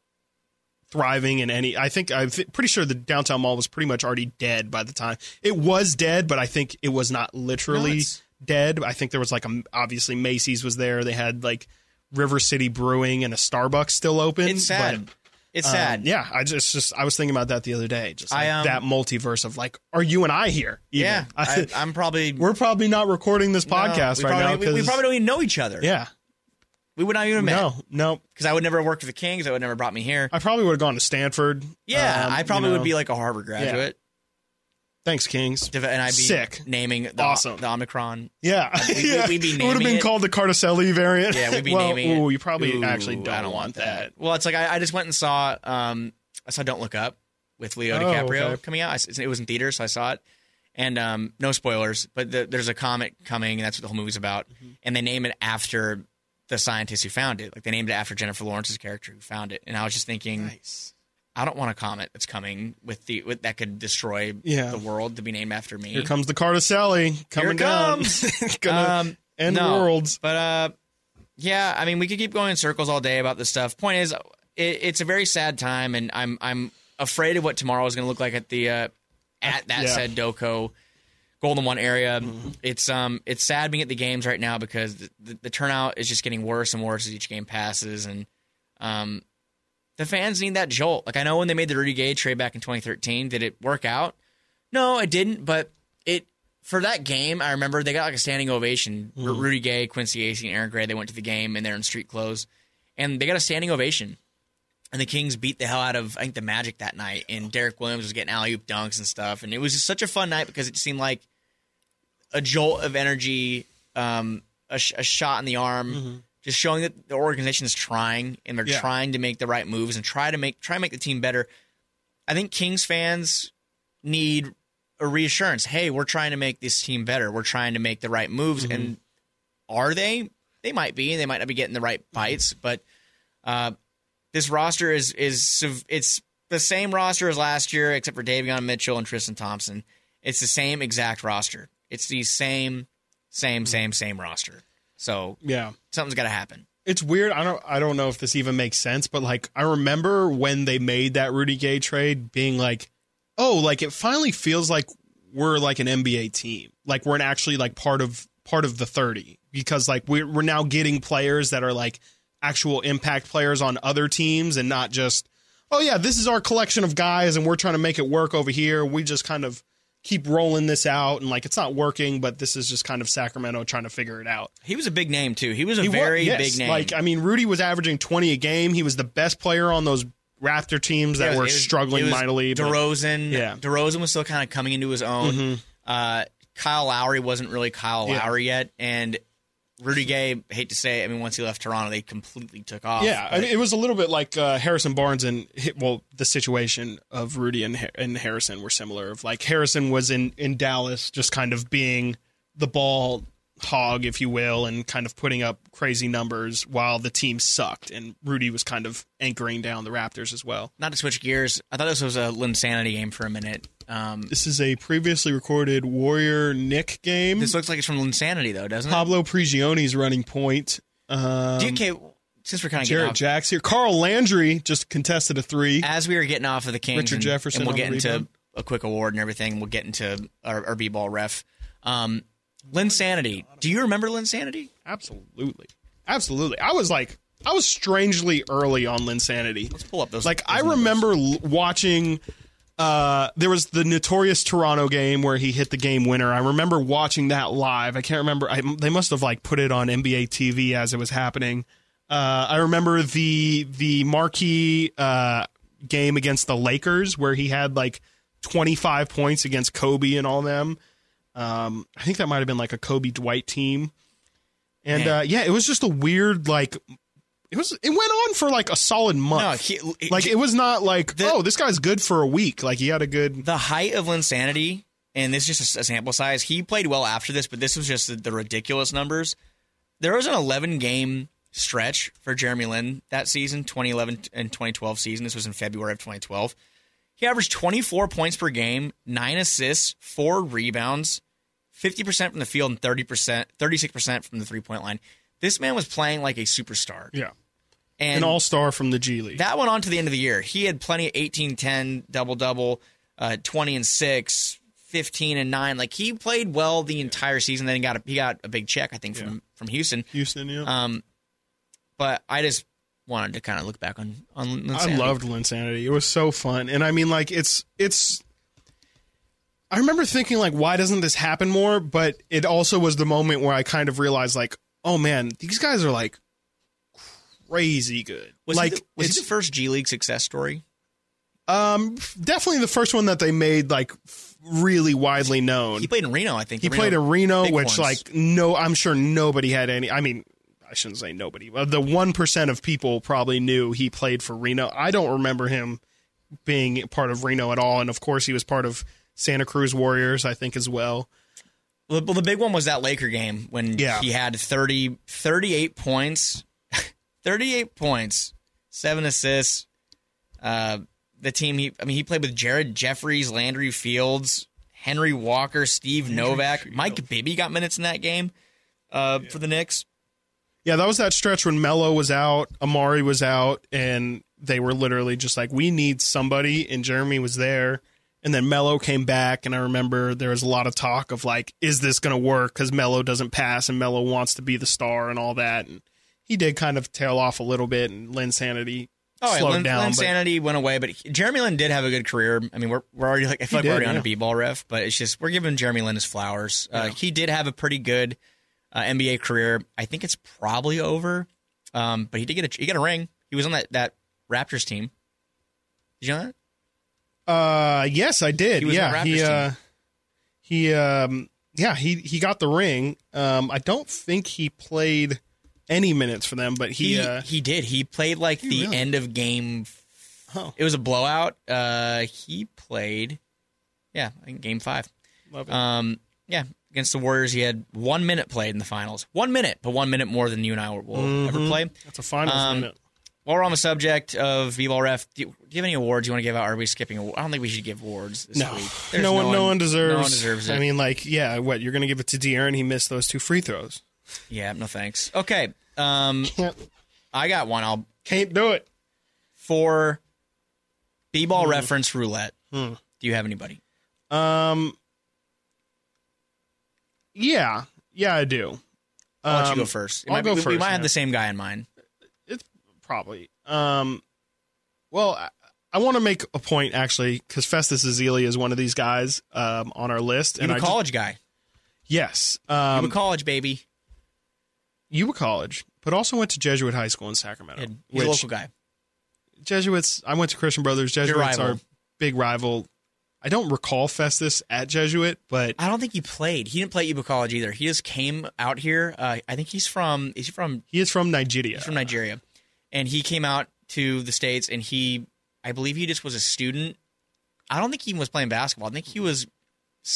thriving in any. I think I'm pretty sure the downtown mall was pretty much already dead by the time it was dead, but I think it was not literally No, dead. I think there was like a obviously Macy's was there. They had like River City Brewing and a Starbucks still open. it's sad. but, it's um, sad. yeah, I just just I was thinking about that the other day. Just like I, um, that multiverse of like, are you and I here? even? Yeah, *laughs* I, I'm probably *laughs* we're probably not recording this podcast we right probably, now we- we, probably don't even know each other. yeah, we would not even met no, no. because I would never have worked with the Kings. That would never brought me here. I probably would have gone to Stanford. Yeah, Um, I probably you know. would be like a Harvard graduate, Thanks, Kings. And I'd be Sick. naming the, Awesome. the Omicron. Yeah, we- yeah. we'd be *laughs* it would have naming been it. called the Carticelli variant. Yeah, we'd be *laughs* well, naming it. Ooh, you probably Ooh, actually don't, I don't want that. Well, it's like I, I just went and saw um I saw Don't Look Up with Leo Oh, DiCaprio okay. coming out. I s- it was in theaters, so I saw it. And um, no spoilers, but the, there's a comet coming, and that's what the whole movie's about. Mm-hmm. And they name it after the scientist who found it. Like they named it after Jennifer Lawrence's character who found it. And I was just thinking, Nice. I don't want a comet that's coming with the with, that could destroy Yeah. the world to be named after me. Here comes the Carticelli coming it down. comes. *laughs* Gonna um, end no. worlds. But uh, yeah, I mean, we could keep going in circles all day about this stuff. Point is, it, it's a very sad time, and I'm I'm afraid of what tomorrow is going to look like at the uh, at that Yeah. said DOCO Golden One area. Mm-hmm. It's um it's sad being at the games right now because the, the, the turnout is just getting worse and worse as each game passes, and um the fans need that jolt. Like I know when they made the Rudy Gay trade back in 2013, did it work out? No, it didn't. But it for that game, I remember they got like a standing ovation. Mm-hmm. Rudy Gay, Quincy Acy, and Aaron Gray. They went to the game and they're in street clothes, and they got a standing ovation. and the Kings beat the hell out of I think the Magic that night, and Derrick Williams was getting alley oop dunks and stuff, and it was just such a fun night because it seemed like a jolt of energy, um, a, sh- a shot in the arm, just showing that the organization is trying and they're Yeah. trying to make the right moves and try to make try to make the team better. I think Kings fans need a reassurance. Hey, we're trying to make this team better. We're trying to make the right moves, and are they? They might be. They might not be getting the right bites, but uh, this roster is is it's the same roster as last year, except for Davion Mitchell and Tristan Thompson. It's the same exact roster. It's the same, same, same, same roster. So Yeah. Something's got to happen. It's weird. I don't I don't know if this even makes sense, but like I remember when they made that Rudy Gay trade being like, "Oh, like it finally feels like we're like an NBA team. Like we're actually like part of part of the 30 because like we're we're now getting players that are like actual impact players on other teams and not just, "Oh yeah, this is our collection of guys and we're trying to make it work over here." We just kind of keep rolling this out and like it's not working, but this is just kind of Sacramento trying to figure it out. He was a big name too. He was a He very yes. big name. Like I mean, Rudy was averaging twenty a game. He was the best player on those Raptor teams that was- were was- struggling was mightily. but- DeRozan, Yeah. DeRozan was still kind of coming into his own. Uh, Kyle Lowry wasn't really Kyle Yeah. Lowry yet, and Rudy Gay. Hate to say, it, I mean, once he left Toronto, they completely took off. yeah, I But mean, it was a little bit like uh, Harrison Barnes and well, the situation of Rudy and, and Harrison were similar. Of like Harrison was in in Dallas, just kind of being the ball hog, if you will, and kind of putting up crazy numbers while the team sucked, and Rudy was kind of anchoring down the Raptors as well. not to switch gears, I thought this was a Linsanity game for a minute. Um, This is a previously recorded Warrior Nick game. this looks like it's from Insanity, though, doesn't it? Pablo Prigioni's running point. Um, Do you- okay, since we're kind of getting Jarrett off, Jacks here. Carl Landry just contested a three. as we were getting off of the Kings, Richard and, Jefferson and we'll get into rebound. a quick award and everything. We'll get into our, our b-ball ref. Um, Linsanity. Do you remember Linsanity? Absolutely, absolutely. I was like, I was strangely early on Linsanity. Let's pull up those. Like those I numbers. remember l- watching. Uh, there was the notorious Toronto game where he hit the game winner. I remember watching that live. I can't remember. I, they must have like put it on NBA TV as it was happening. Uh, I remember the the marquee uh, game against the Lakers where he had like 25 points against Kobe and all them. Um, I think that might have been like a Kobe Dwight team. And uh, yeah, it was just a weird like it was it went on for like a solid month. No, he, like it was not like The- oh this guy's good for a week. Like he had a good the height of insanity, and this is just a, a sample size. He played well after this, but this was just the, the ridiculous numbers. There was an 11 game stretch for Jeremy Lin that season, 2011 and 2012 season. This was in February of 2012. He averaged 24 points per game, nine assists, four rebounds, 50% from the field, and 30%, 36% from the three point line. This man was playing like a superstar. yeah And an all star from the G League. that went on to the end of the year. He had plenty of 18 10 double double, uh, 20 and 6, 15 and 9. Like he played well the entire season. Then he got a, he got a big check I think from from Houston. Houston, yeah. Um but I just wanted to kind of look back on on I loved Linsanity. It was so fun, and I mean, like it's it's. I remember thinking like, why doesn't this happen more? But it also was the moment where I kind of realized like, oh man, these guys are like crazy good. was like he the, was he the first G League success story? um definitely the first one that they made like really widely known. He played in Reno, I think. He the played in Reno, which like no, I'm sure nobody had any. I mean, I shouldn't say nobody. The one percent of people probably knew he played for Reno. I don't remember him being part of Reno at all, and of course he was part of Santa Cruz Warriors, I think as well. Well, the- the big one was that Laker game when Yeah. he had 30, 38 points, 38 points, seven assists. Uh, the team he, I mean, he played with Jared Jeffries, Landry Fields, Henry Walker, Steve Novak, Mike Bibby got minutes in that game uh, for the Knicks. Yeah, that was that stretch when Melo was out, Amar'e was out, and they were literally just like, "We need somebody," and Jeremy was there. And then Melo came back, and I remember there was a lot of talk of like, "Is this going to work?" Because Melo doesn't pass, and Melo wants to be the star and all that. And he did kind of tail off a little bit, and Linsanity Oh, slowed Lin, down. Lin but- Sanity went away, but he- Jeremy Lin did have a good career. I mean, we're we're already like I feel like did, we're already on yeah. a b-ball ref, but it's just we're giving Jeremy Lin his flowers. Uh, he did have a pretty good uh, NBA career. I think it's probably over, um, but he did get a he got a ring. He was on that that Raptors team. Did you know that? Uh, yes, I did. He was on yeah, Raptors he team. uh, he um, yeah, he he got the ring. Um, I don't think he played any minutes for them, but he, He uh, he did. He played like the really? end of game. Oh. It was a blowout. Uh, he played. Yeah, I think game five. Um, yeah, against the Warriors, he had one minute played in the finals. One minute, but one minute more than you and I will ever play. That's a finals um, minute. While we're on the subject of B-ball ref, do you, do you have any awards you want to give out? Or are we skipping? Award? I don't think we should give awards this No, week. There's no one, no one deserves. No one deserves it. I mean, like, yeah, what you're going to give it to De'Aaron? He missed those two free throws. Yeah, no thanks. Okay, um, Can't, I got one. I'll can't do it. for B-ball reference roulette. Hmm. Do you have anybody? Um, yeah, yeah, I do. I'll let you Um, go first. It I'll might go we first, might have the same guy in mind. It's probably. Um, well, I, I want to make a point actually because Festus Ezeli is one of these guys um, on our list, You and a I just- college guy. yes, You um, a college baby. You were college, but also went to Jesuit High School in Sacramento. Yeah, He's a which local guy. Jesuits. I went to Christian Brothers. Jesuits are big rival. I don't recall Festus at Jesuit, but I don't think he played. He didn't play at Yuba College either. He just came out here. Uh, I think he's from. Is he from? he is from Nigeria. He's from Nigeria, and he came out to the states. And he, I believe, he just was a student. I don't think he was playing basketball. I think he was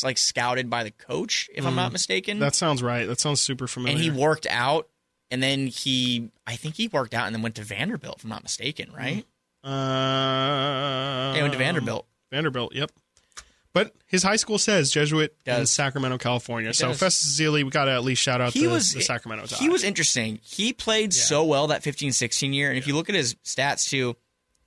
like scouted by the coach, if I'm not mistaken. That sounds right. That sounds super familiar. and he worked out, and then he, I think he worked out and then went to Vanderbilt, if I'm not mistaken, right? uh, he went to Vanderbilt. Vanderbilt, yep. But his high school says Jesuit in Does. Sacramento, California. so does. Festus Ezeli, we got to at least shout out he the, was the Sacramento. He was interesting. He played so well that 15-16 year, and if you look at his stats too,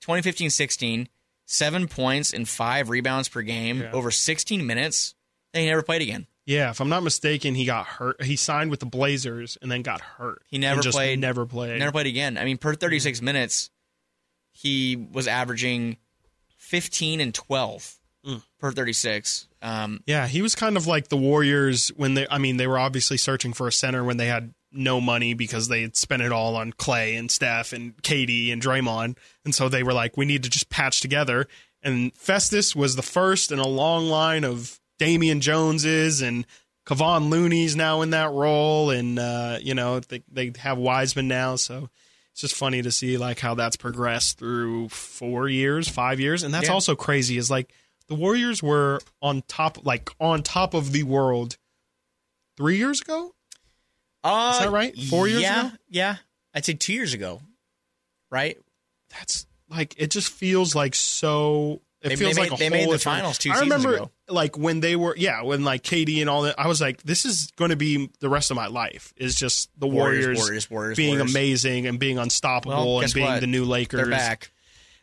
2015-16, seven points and five rebounds per game Yeah. over 16 minutes. Then he never played again. yeah, if I'm not mistaken, he got hurt. He signed with the Blazers and then got hurt. He never played- Never played. Never played again. I mean, per 36 minutes, he was averaging 15 and 12 Mm. per 36. Um, Yeah, he was kind of like the Warriors when they. I mean, they were obviously searching for a center when they had no money because they had spent it all on Clay and Steph and KD and Draymond, and so they were like, we need to just patch together. And Festus was the first in a long line of Damion Joneses and Kevon Looney's now in that role, and uh, you know they they have Wiseman now, so it's just funny to see like how that's progressed through four years, five years, and that's Yeah. also crazy. Is like the Warriors were on top, like on top of the world three years ago. Uh, that right? Four years yeah, ago? Yeah. I'd say two years ago, right? That's like it just feels like so. It They- feels they like made- a they made the different- finals two I remember ago. like when they were yeah when like KD and all that. I was like, this is going to be the rest of my life. Is just the Warriors, Warriors, Warriors, Warriors, being Warriors. amazing and being unstoppable Well, and being what? the new Lakers. They're back.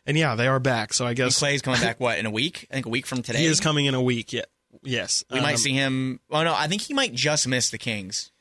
and yeah, they are back. So I And guess Clay's coming *laughs* back, what, in a week? I think a week from today. he is coming in a week. Yeah, yes, we Um, might see him. Oh, no, I think he might just miss the Kings.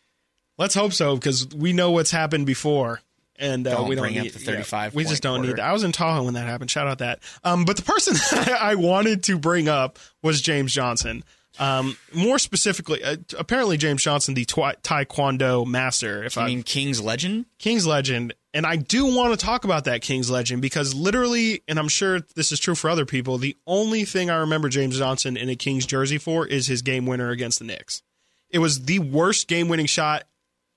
Let's hope so because we know what's happened before, and uh, Don't we don't bring up need the yeah, 35 we just don't quarter. need. That. I was in Tahoe when that happened. Shout out that. Um, but the person *laughs* I wanted to bring up was James Johnson. Um, more specifically, uh, apparently James Johnson, the twi- Taekwondo master. If I I mean, Kings legend? King's legend, and I do want to talk about that King's legend because literally, and I'm sure this is true for other people, the only thing I remember James Johnson in a King's jersey for is his game winner against the Knicks. It was the worst game winning shot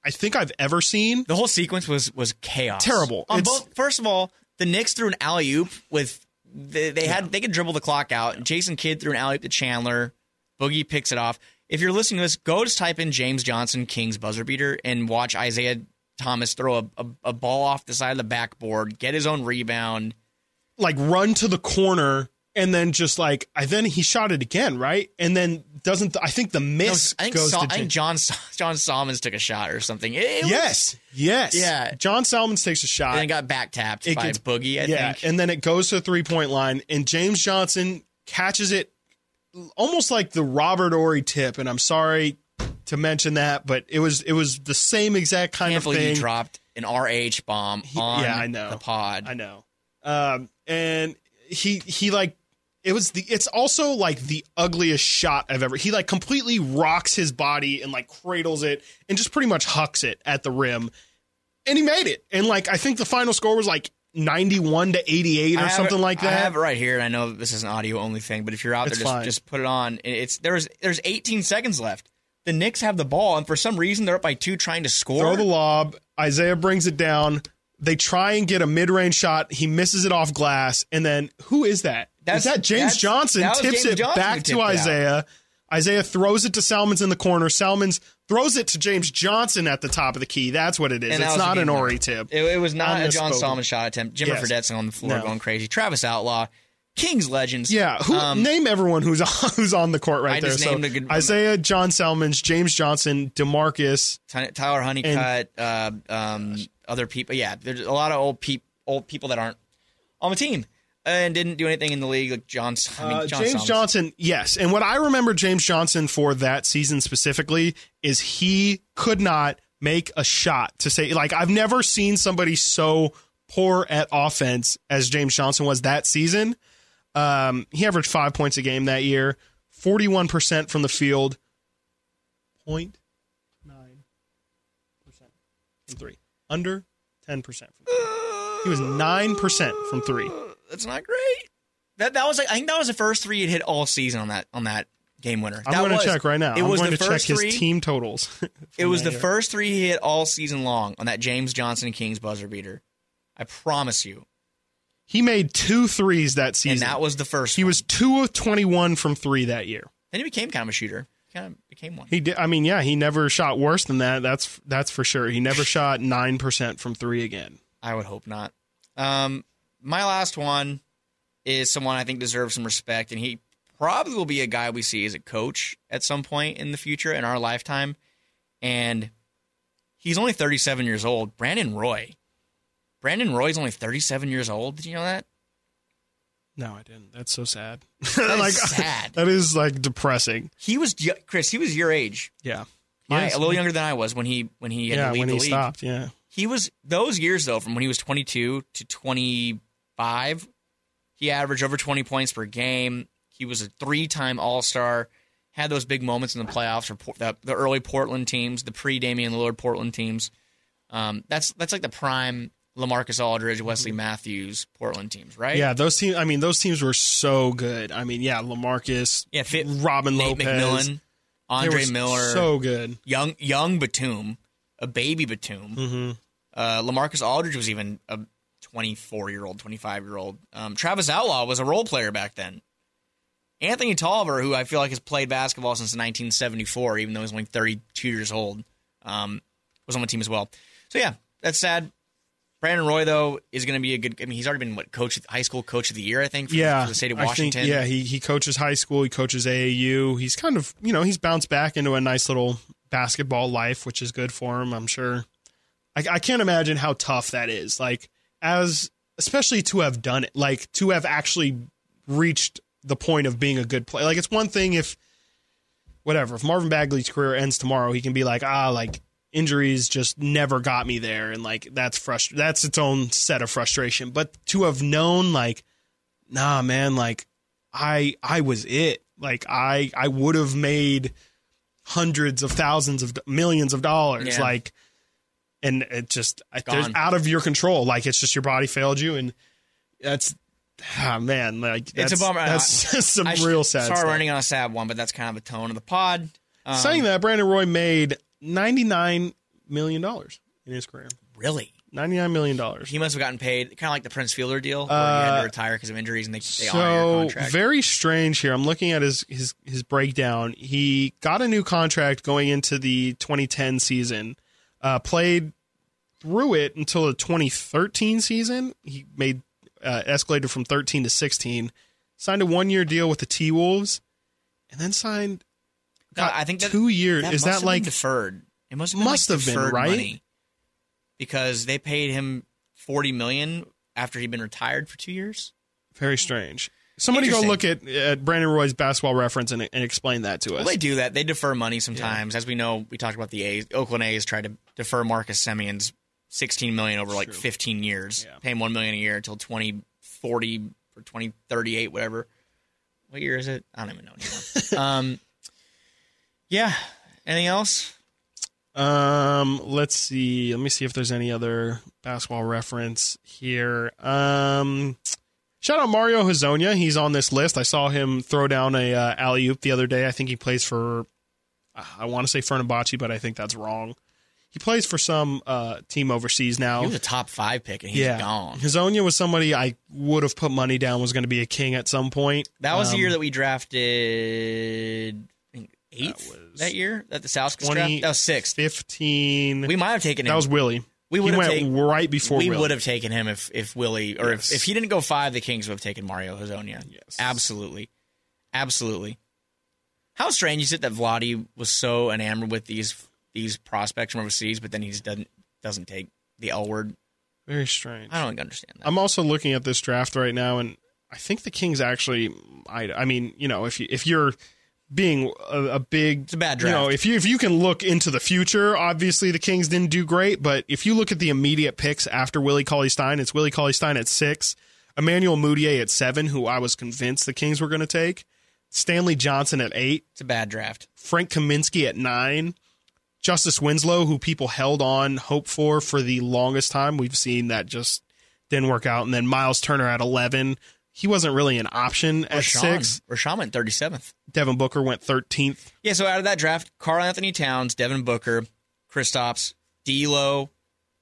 I think I've ever seen. The whole sequence was was chaos. Terrible. On It's- both, first of all, the Knicks threw an alley oop with they, they had they could dribble the clock out. Jason Kidd threw an alley oop to Chandler. Boogie picks it off. If you're listening to this, go just type in James Johnson Kings buzzer beater and watch Isaiah Thomas throw a, a, a ball off the side of the backboard, get his own rebound. Like run to the corner and then just like I then he shot it again, right? And then doesn't I think the No, miss I think, goes Sol- to I think John John Salmons took a shot or something. It, it was- Yes, yes, Yeah. John Salmons takes a shot. and got back tapped It by gets- Boogie. I yeah, think. and then it goes to the three point line, and James Johnson catches it almost like the Robert Horry tip. And I'm sorry to mention that, but it was it was the same exact kind of thing. he dropped an RH bomb on yeah, I know. the pod. I know. Um, and he he like it was the it's also like the ugliest shot I've ever. He like completely rocks his body and like cradles it and just pretty much hucks it at the rim. And he made it. And like I think the final score was like 91 to 88 or something it- like I that. have it right here, and I know this is an audio only thing, but if you're out It's there, just, just put it on. It's there's there's 18 seconds left. The Knicks have the ball, and for some reason they're up by two, trying to score. Throw the lob. Isaiah brings it down. They try and get a mid-range shot. He misses it off glass, and then who is that? That's- is that James that's- Johnson? that tips James it Johnson back to tipped it out. Isaiah. Isaiah throws it to Salmons in the corner. Salmons throws it to James Johnson at the top of the key. That's what it is. And it's not an. Horry tip. It, it was not a John. Solomon shot attempt. Jimmer Yes. Fredette's on the floor No. going crazy. Travis Outlaw, Kings legends. Yeah, who Um, name everyone who's *laughs* on, who's on the court right I there. So good- Isaiah, John Salmons, James Johnson, Demarcus. Ty- Tyler Honeycutt, uh, um, other people. Yeah, there's a lot of old old people that aren't on the team and didn't do anything in the league. Like John, I mean, Uh, John James Solomon. Johnson, yes. And what I remember James Johnson for that season specifically is he could not make a shot to say like I've never seen somebody so poor at offense as James Johnson was that season. Um, he averaged five points a game that year, forty-one percent from the field, point nine percent from three, under ten percent from three. He was nine percent from three. That's not great. That that was like I think that was the first three he'd hit all season on that on that game winner. I'm That going to check right now. It I'm was going the to check first his three. team totals. *laughs* It was the year. first three he hit all season long on that James Johnson Kings buzzer beater. I promise you. He made two threes that season. And that was the first. he one. was two of twenty-one from three that year. Then he became kind of a shooter. Kind of became one. He did. I mean, yeah, he never shot worse than that. That's that's for sure. He never shot nine percent from three again. I would hope not. Um, my last one is someone I think deserves some respect, and he probably will be a guy we see as a coach at some point in the future in our lifetime. And he's only 37 years old. Brandon Roy. Brandon Roy's only 37 years old. Did you know that? No, I didn't. That's so sad. *laughs* That is sad. That is like depressing. He was Chris. He was your age. Yeah. My, Yes. a little younger than I was when he when he had Yeah, to leave when the he league. stopped. Yeah. He was those years though, from when he was 22 to 25. He averaged over 20 points per game. He was a three-time All-Star. Had those big moments in the playoffs for the, the early Portland teams, the pre-Damian Lillard Portland teams. Um, that's that's like the prime LaMarcus Aldridge, Wesley Matthews Portland teams, right? Yeah, those teams. I mean, those teams were so good. I mean, yeah, Lamarcus, yeah. Fit, Robin Nate Lopez, McMillan, Andre Miller, so good. young young Batum, a baby Batum. Mm-hmm. Uh, Lamarcus Aldridge was even a 24 year old, 25 year old. Um, Travis Outlaw was a role player back then. Anthony Tolliver, who I feel like has played basketball since 1974, even though he's only 32 years old, um, was on the team as well. So yeah, that's sad. Brandon Roy though is going to be a good. I mean, he's already been what coach, high school coach of the year, I think, for, yeah, for the state of Washington. think, yeah, he he coaches high school. He coaches AAU. He's kind of you know he's bounced back into a nice little basketball life, which is good for him. I'm sure. I, I can't imagine how tough that is. Like as especially to have done it, like to have actually reached the point of being a good player. Like it's one thing if whatever if Marvin Bagley's career ends tomorrow, he can be like ah like injuries just never got me there, and like that's frust- That's its own set of frustration. But to have known like nah man like i i was it like i i would have made hundreds of thousands of millions of dollars Yeah. like and it just I- out of your control like it's just your body failed you and that's ah man like that's, It's a bummer. that's *laughs* some I real sad Sorry, stuff. we're on a sad one, but that's kind of the tone of the pod. Um, saying that brandon roy made 99 million dollars in his career really, 99 million dollars he must have gotten paid kind of like the Prince Fielder deal, where he had Uh, to retire because of injuries, and they, they So contract. very strange here. I'm looking at his his his breakdown. He got a new contract going into the 2010 season. Uh, played through it until the 2013 season. He made uh, escalated from 13 to 16. Signed a one year deal with the T Wolves, and then signed. No, I think that, two years. that Is that like deferred? It must have been Must like have been, right? money because they paid him forty million after he'd been retired for two years. very strange? Somebody go look at, at Brandon Roy's basketball reference and, and explain that to us. Well, they do that. They defer money sometimes, as we know. We talked about the A's. Oakland A's tried to defer Marcus Semien's sixteen million over like True. fifteen years, Yeah. pay him one million a year until twenty forty or twenty thirty eight, whatever. What year is it? I don't even know anymore. *laughs* um, yeah. Anything else? Um, let's see. Let me see if there's any other basketball reference here. Um, shout out Mario Hezonja. He's on this list. I saw him throw down a uh, alley oop the other day. I think he plays for. uh, I want to say Fenerbahce, but I think that's wrong. He plays for some uh, team overseas now. He was a top five pick and he's yeah, gone. Hezonja was somebody I would have put money down was going to be a king at some point. That was the Um, year that we drafted eighth that, was year that the South 20 draft. That was sixth. 15. We might have taken him. that was Willie. We he would have went taken. right before We would have taken him if if Willie or Yes. if, if he didn't go five, the Kings would have taken Mario Hezonja. Yes. Absolutely, absolutely. How strange is it that Vlade was so enamored with these these prospects from overseas, but then he just doesn't doesn't take the L word? Very strange. I don't understand that. I'm also looking at this draft right now, and I think the Kings actually. I, I mean, you know, if you if you're being a, a big, It's a bad draft. you know, if you if you can look into the future, obviously the Kings didn't do great, but if you look at the immediate picks after Willie Cauley Stein, it's Willie Cauley Stein at six, Emmanuel Mudiay at seven, who I was convinced the Kings were going to take, Stanley Johnson at eight, It's a bad draft. Frank Kaminsky at nine, Justice Winslow, who people held on hope for for the longest time. We've seen that just didn't work out. And then Miles Turner at 11. He wasn't really an option at Richaun, six. Richaun went thirty seventh. Devin Booker went 13th. Yeah, so out of that draft, Karl Anthony Towns, Devin Booker, Kristaps, D'Lo,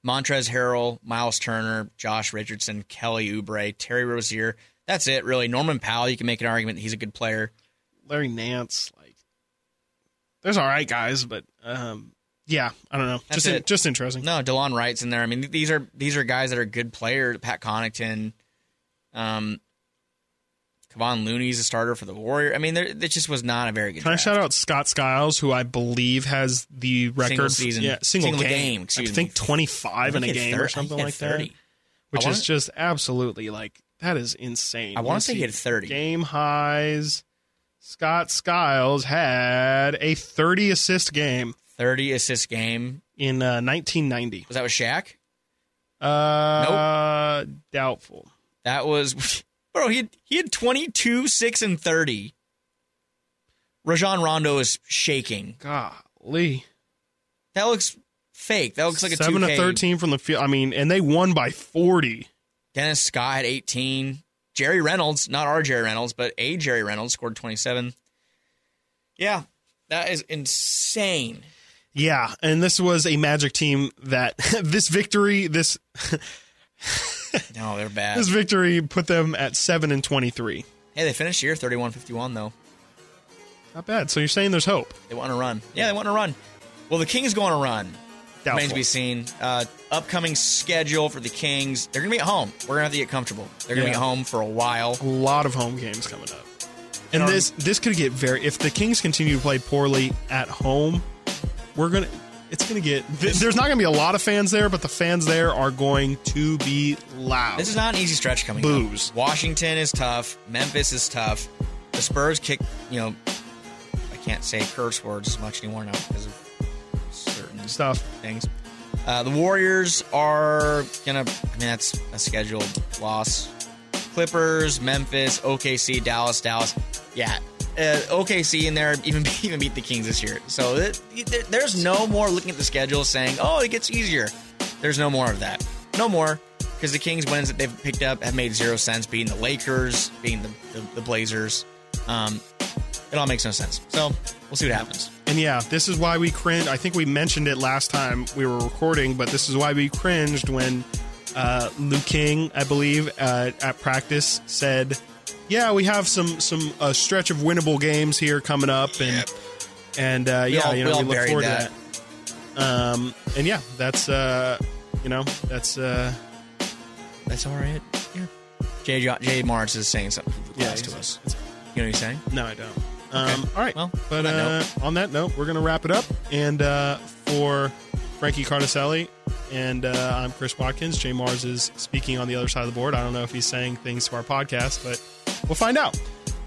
Montrezl Harrell, Miles Turner, Josh Richardson, Kelly Oubre, Terry Rozier. That's it, really. Norman Powell, you can make an argument that he's a good player. Larry Nance, like, there's all right guys, but um, yeah, I don't know. That's just just interesting. No, DeLon Wright's in there. I mean, these are these are guys that are good players. Pat Connaughton, um, Kevon Looney's a starter for the Warrior. I mean, there, it just was not a very good. Can I shout out Scott Skiles, who I believe has the record season. yeah, single, Single game. I think 25 in a game thir- or something like 30. that, which is wanna- just absolutely like that is insane. I wanna say he had 30. game highs. Scott Skiles had a 30 assist game thirty assist game. in uh, 1990. Was that with Shaq? Uh, doubtful. That was *laughs* bro. He had, he had twenty two, six, and thirty. Rajon Rondo is shaking. Golly, That looks fake. That looks like a seven 2K. to 13 from the field. I mean, and they won by 40. Dennis Scott had eighteen. Jerry Reynolds, not our Jerry Reynolds, but a Jerry Reynolds scored twenty seven. Yeah, that is insane. Yeah, and this was a Magic team that *laughs* this victory, this *laughs* *laughs* No, they're bad. this victory put them at seven and twenty three. Hey, they finished the year 31-51 though. Not bad. So you're saying there's hope? They want to run. Yeah, they want to run. Well, the Kings go on a run. Doubtful. Remains to be seen. Uh, upcoming schedule for the Kings. They're going to be at home. We're going to have to get comfortable. They're going to Yeah. be at home for a while. A lot of home games coming up, and this this could get very. If the Kings continue to play poorly at home, we're gonna. It's gonna get. th- There's not gonna be a lot of fans there, but the fans there are going to be loud. This is not an easy stretch coming Booze. up. Washington is tough. Memphis is tough. The Spurs kick, you know, I can't say curse words as much anymore now because of certain stuff. things. Uh, the Warriors are gonna. I mean, that's a scheduled loss. Clippers, Memphis, OKC, Dallas, Dallas. Yeah, uh, OKC in there *laughs* even even beat the Kings this year. So it, there- there's no more looking at the schedule saying, "Oh, it gets easier." There's no more of that. No more because the Kings wins that they've picked up have made zero sense. Beating the Lakers, being the the, the Blazers. Um, it all makes no sense. So we'll see what happens. And yeah, this is why we cringe. I think we mentioned it last time we were recording, but this is why we cringed when uh, Luke King, I believe, uh, at practice said, "Yeah, we have some some uh, stretch of winnable games here coming up, and and uh, yeah, all- you we know, all we look forward that. to that." Um, and yeah, that's uh, you know, that's uh, That's all right. Yeah. Jay Jay Mars is saying something yeah, to us. You know what he's saying? No, I don't. Um, all right. Well, but on that uh, note. on that note, we're going to wrap it up. And uh, for Frankie Cardicelli and uh, I'm Chris Watkins, Jay Mars is speaking on the other side of the board. I don't know if he's saying things to our podcast, but we'll find out.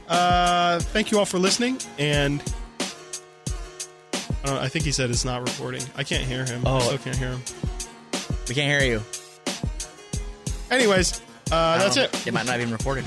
Uh, thank you all for listening. And I, I think he said it's not recording. I can't hear him. I Oh. still can't hear him. We can't hear you. Anyways, uh, that's it. It might not have even recorded.